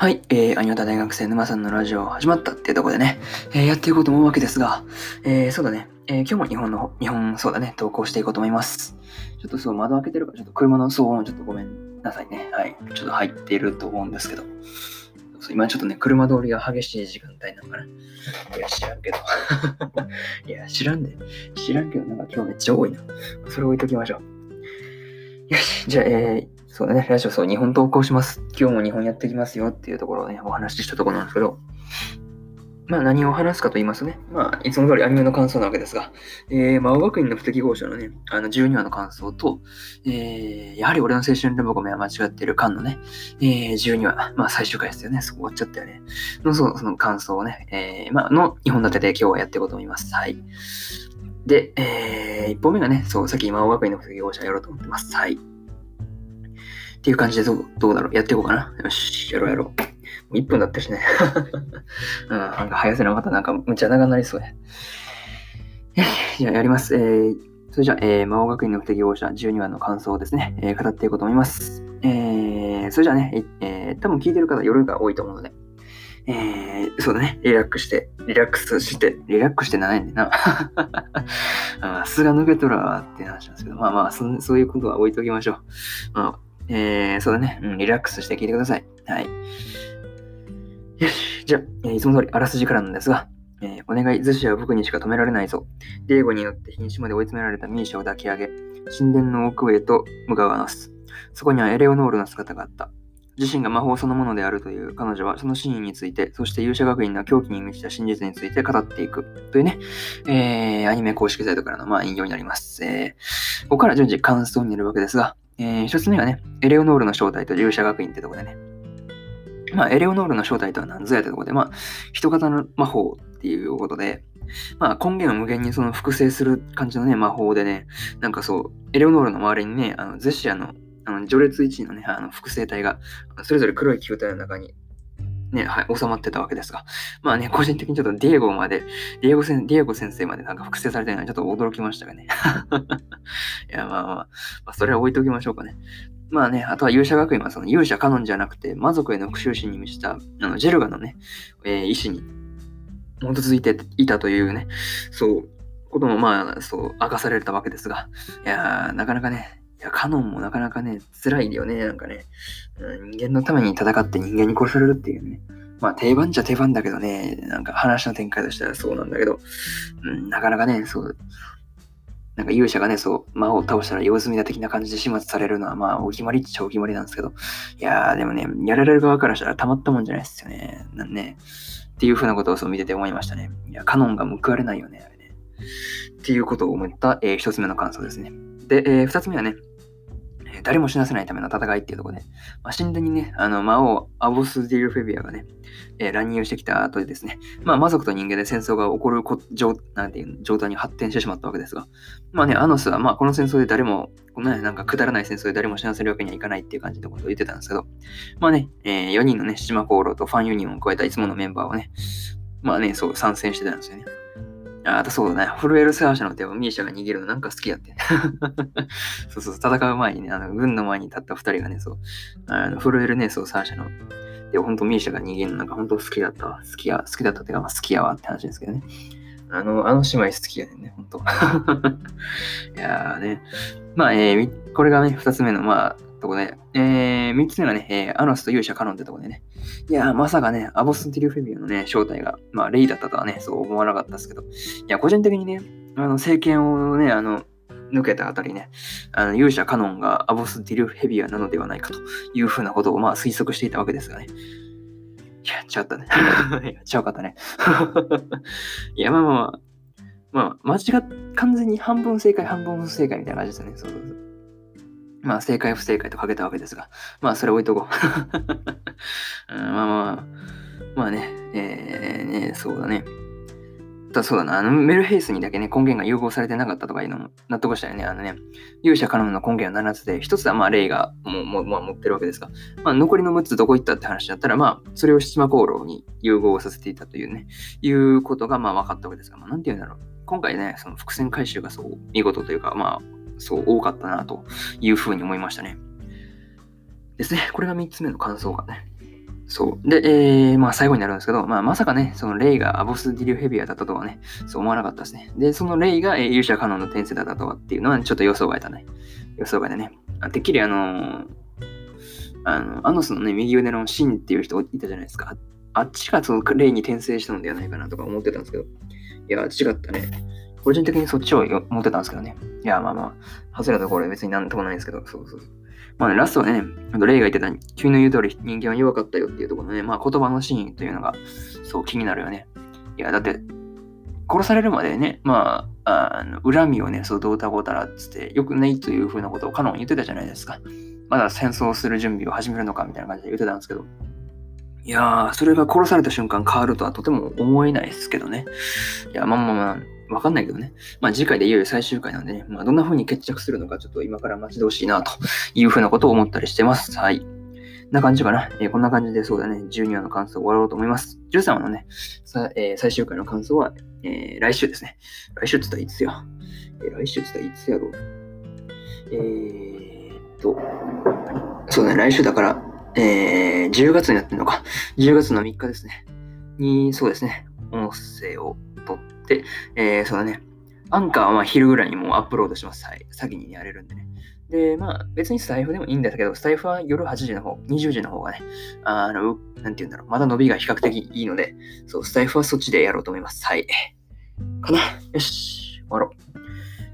はい、えー、アニオタ大学生沼さんのラジオ始まったっていうとこでね、えー、やっていこうと思うわけですが、えー、そうだね、えー、今日も日本の、日本、そうだね、投稿していこうと思います。ちょっとそう、窓開けてるから、ちょっと車の騒音、ちょっとごめんなさいね。はい、ちょっと入っていると思うんですけど、そう今ちょっとね、車通りが激しい時間帯なのかな。いや、知らんけど。いや、知らんで。知らんけど、なんか今日めっちゃ多いな。それ置いときましょう。よし、じゃあ、えー、そうね、ラジオそう、日本投稿します。今日も日本やってきますよっていうところをね、お話ししたところなんですけど、まあ何を話すかと言いますとね、まあいつも通りアニメの感想なわけですが、えー、魔王学院の不適合者のね、あの12話の感想と、えー、やはり俺の青春ラブコメは間違ってる感のね、えー、12話、まあ最終回ですよね、そこ終わっちゃったよね、のそのその感想をね、えー、まあの2本立てで今日はやっていこうと思います。はい。で、えー、1本目がね、そう、さっき魔王学院の不適合者やろうと思ってます。はい。っていう感じでどうどうだろうやっていこうかな。よし、やろうやろう。もう1分だったしね。うん、なんか早せなまたなんかむちゃ長くなりそうや。じゃあやります。えー、それじゃあ、えー、魔王学院の不適合者12話の感想をですね、えー、語っていこうと思います。えー、それじゃあね、えー、多分聞いてる方夜が多いと思うので、えー、そうだね、リラックスして、リラックスして、リラックスしてないんでな。あすが抜けとらわって話なんですけど、まあまあそ、そういうことは置いときましょう。まあえー、そうだね。うん、リラックスして聞いてください。はい。よし。じゃあ、いつも通りあらすじからなんですが、えー、お願い、ズシは僕にしか止められないぞ。ディエゴによって瀕死まで追い詰められたミーシャを抱き上げ、神殿の奥へと向かうアナス。そこにはエレオノールの姿があった。自身が魔法そのものであるという彼女はその真意について、そして勇者学院の狂気に満ちた真実について語っていくというね、えー、アニメ公式サイトからのまあ引用になります。えー、ここから順次感想になるわけですが、えー、一つ目がね、エレオノールの正体と勇者学院ってとこでね。まあ、エレオノールの正体とは何ぞやってとこで、まあ、人型の魔法っていうことで、まあ、根源を無限にその複製する感じのね、魔法でね、なんかそう、エレオノールの周りにね、あのゼシアのあの序列1位のね、あの複製体が、それぞれ黒い球体の中にね、はい、収まってたわけですが。まあね、個人的にちょっとディエゴまで、ディエゴ先ディエゴ先生までなんか複製されてるのはちょっと驚きましたがね。いや、まあまあ、まあ、それは置いときましょうかね。まあね、あとは勇者学院はその勇者カノンじゃなくて、魔族への復讐心に満ちた、あの、ジェルガのね、えー、意志に基づいていたというね、そう、こともまあ、そう、明かされたわけですが、いやー、なかなかね、いや、カノンもなかなかね、辛いんだよね。なんかね、うん、人間のために戦って人間に殺されるっていうね。まあ定番じゃ定番だけどね、なんか話の展開としてはそうなんだけど、うん、なかなかね、そう、なんか勇者がね、そう、魔王を倒したら用済みだ的な感じで始末されるのは、まあ、お決まりっちゃお決まりなんですけど、いやー、でもね、やられる側からしたらたまったもんじゃないですよね。なんね、っていうふうなことをそう見てて思いましたね。いや、カノンが報われないよね、あれね。っていうことを思った、えー、一つ目の感想ですね。で、えー、二つ目はね、誰も死なせないための戦いっていうところで、まあ、神殿にね、あの魔王アボス・ディル・フェビアがね、えー、乱入してきた後でですね、まあ、魔族と人間で戦争が起こるこ状なんていう状態に発展してしまったわけですが、まあね、アノスは、まあ、この戦争で誰も、このね、なんかくだらない戦争で誰も死なせるわけにはいかないっていう感じのことを言ってたんですけど、まあね、えー、4人のね、島航路とファンユニオンを加えたいつものメンバーはね、まあね、そう参戦してたんですよね。あとそうだね。震えるサーシャの手をミーシャが逃げるのなんか好きやって。そうそう、戦う前にね、あの、軍の前に立った二人がね、そう、あの震えるね、そう、サーシャので、ほんとミーシャが逃げるのなんか本当好きだったわ。好きや、好きだったってか、まあ、好きやわって話ですけどね。あの、あの姉妹好きやねんね、ほんと。いやーね。まあ、えー、これがね、二つ目の、まあ、とこで、えー、三つ目がね、えー、アノスと勇者カノンってとこでね。いやー、まさかね、アボス・ティルフェビアのね、正体が、まあ、レイだったとはね、そう思わなかったですけど、いや、個人的にね、あの、政権をね、あの、抜けたあたりね、あの勇者カノンがアボス・ディルフェビアなのではないかというふうなことを、まあ、推測していたわけですがね。やっちゃったね。やっちゃうかったね。いや、まあまあまあ、まあ、間違っ、完全に半分正解、半分不正解みたいな感じですよね。そうそうそう。まあ、正解不正解とかけたわけですが、まあ、それ置いとこう。うん、まあまあ、まあね、えー、ね、そうだね。だそうだな、あのメルヘイスにだけね、根源が融合されてなかったとかいうのも納得したよね。あのね、勇者カノンの根源は7つで、1つはまあレイがもうもう、まあ、持ってるわけですが、まあ、残りの6つどこ行ったって話だったら、まあ、それを七魔航路に融合させていたというね、いうことがまあ分かったわけですが、まあ、なんて言うんだろう。今回ね、その伏線回収がそう見事というか、まあ、そう多かったなというふうに思いましたね。ですね。これが3つ目の感想がね。そう。で、えー、まあ最後になるんですけど、まあまさかね、そのレイがアボス・ディリュヘビアだったとはね、そう思わなかったですね。で、そのレイが、えー、勇者カノンの転生だったとはっていうのは、ちょっと予想外だね。予想外でね。あてっきりあのー、あの、アノスのね、右腕のシンっていう人いたじゃないですか。あっちがそのレイに転生したのではないかなとか思ってたんですけど、いや、違ったね。個人的にそっちを思ってたんですけどね。いや、まあまあ、外れたところは別になんともないんですけど、そうそう。まあね、ラストはね、あとレイが言ってた、君の言う通り人間は弱かったよっていうところのね、まあ言葉のシーンというのが、そう気になるよね。いや、だって、殺されるまでね、まあ、あの恨みをね、そう、どうたこうたらっつって、よくないというふうなことをカノン言ってたじゃないですか。まだ戦争する準備を始めるのかみたいな感じで言ってたんですけど。いやー、それが殺された瞬間変わるとはとても思えないですけどね。いや、まあまあまあ、わかんないけどね。まあ次回でいよいよ最終回なんでね、まあどんな風に決着するのかちょっと今から待ち遠しいなという風なことを思ったりしてます。はい。な感じかな。えー、こんな感じでそうだね、12話の感想を終わろうと思います。13話のね、さえー、最終回の感想は、えー、来週ですね。来週って言ったらいつや？え来週って言ったらいつやろう？えー、っと、そうだね、来週だから、え、10月になってるのか。10月の3日ですね。に、そうですね、音声を撮って、えー、そうだね。アンカーはまあ昼ぐらいにもうアップロードします。はい。先にやれるんでね。で、まあ別にスタイフでもいいんだけど、スタイフは夜8時の方、20時の方がね、あの、なんて言うんだろう、まだ伸びが比較的いいので、そう、スタイフはそっちでやろうと思います。はい。かな。よし、終わろう。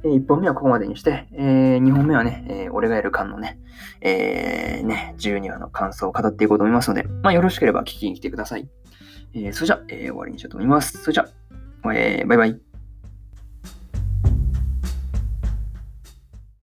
えー、1本目はここまでにして、えー、2本目はね、えー、俺がやる間のね、えー、ね、12話の感想を語っていこうと思いますので、まあよろしければ聞きに来てください。えー、それじゃ、えー、終わりにしようと思います。それじゃ、えー、バイバイ。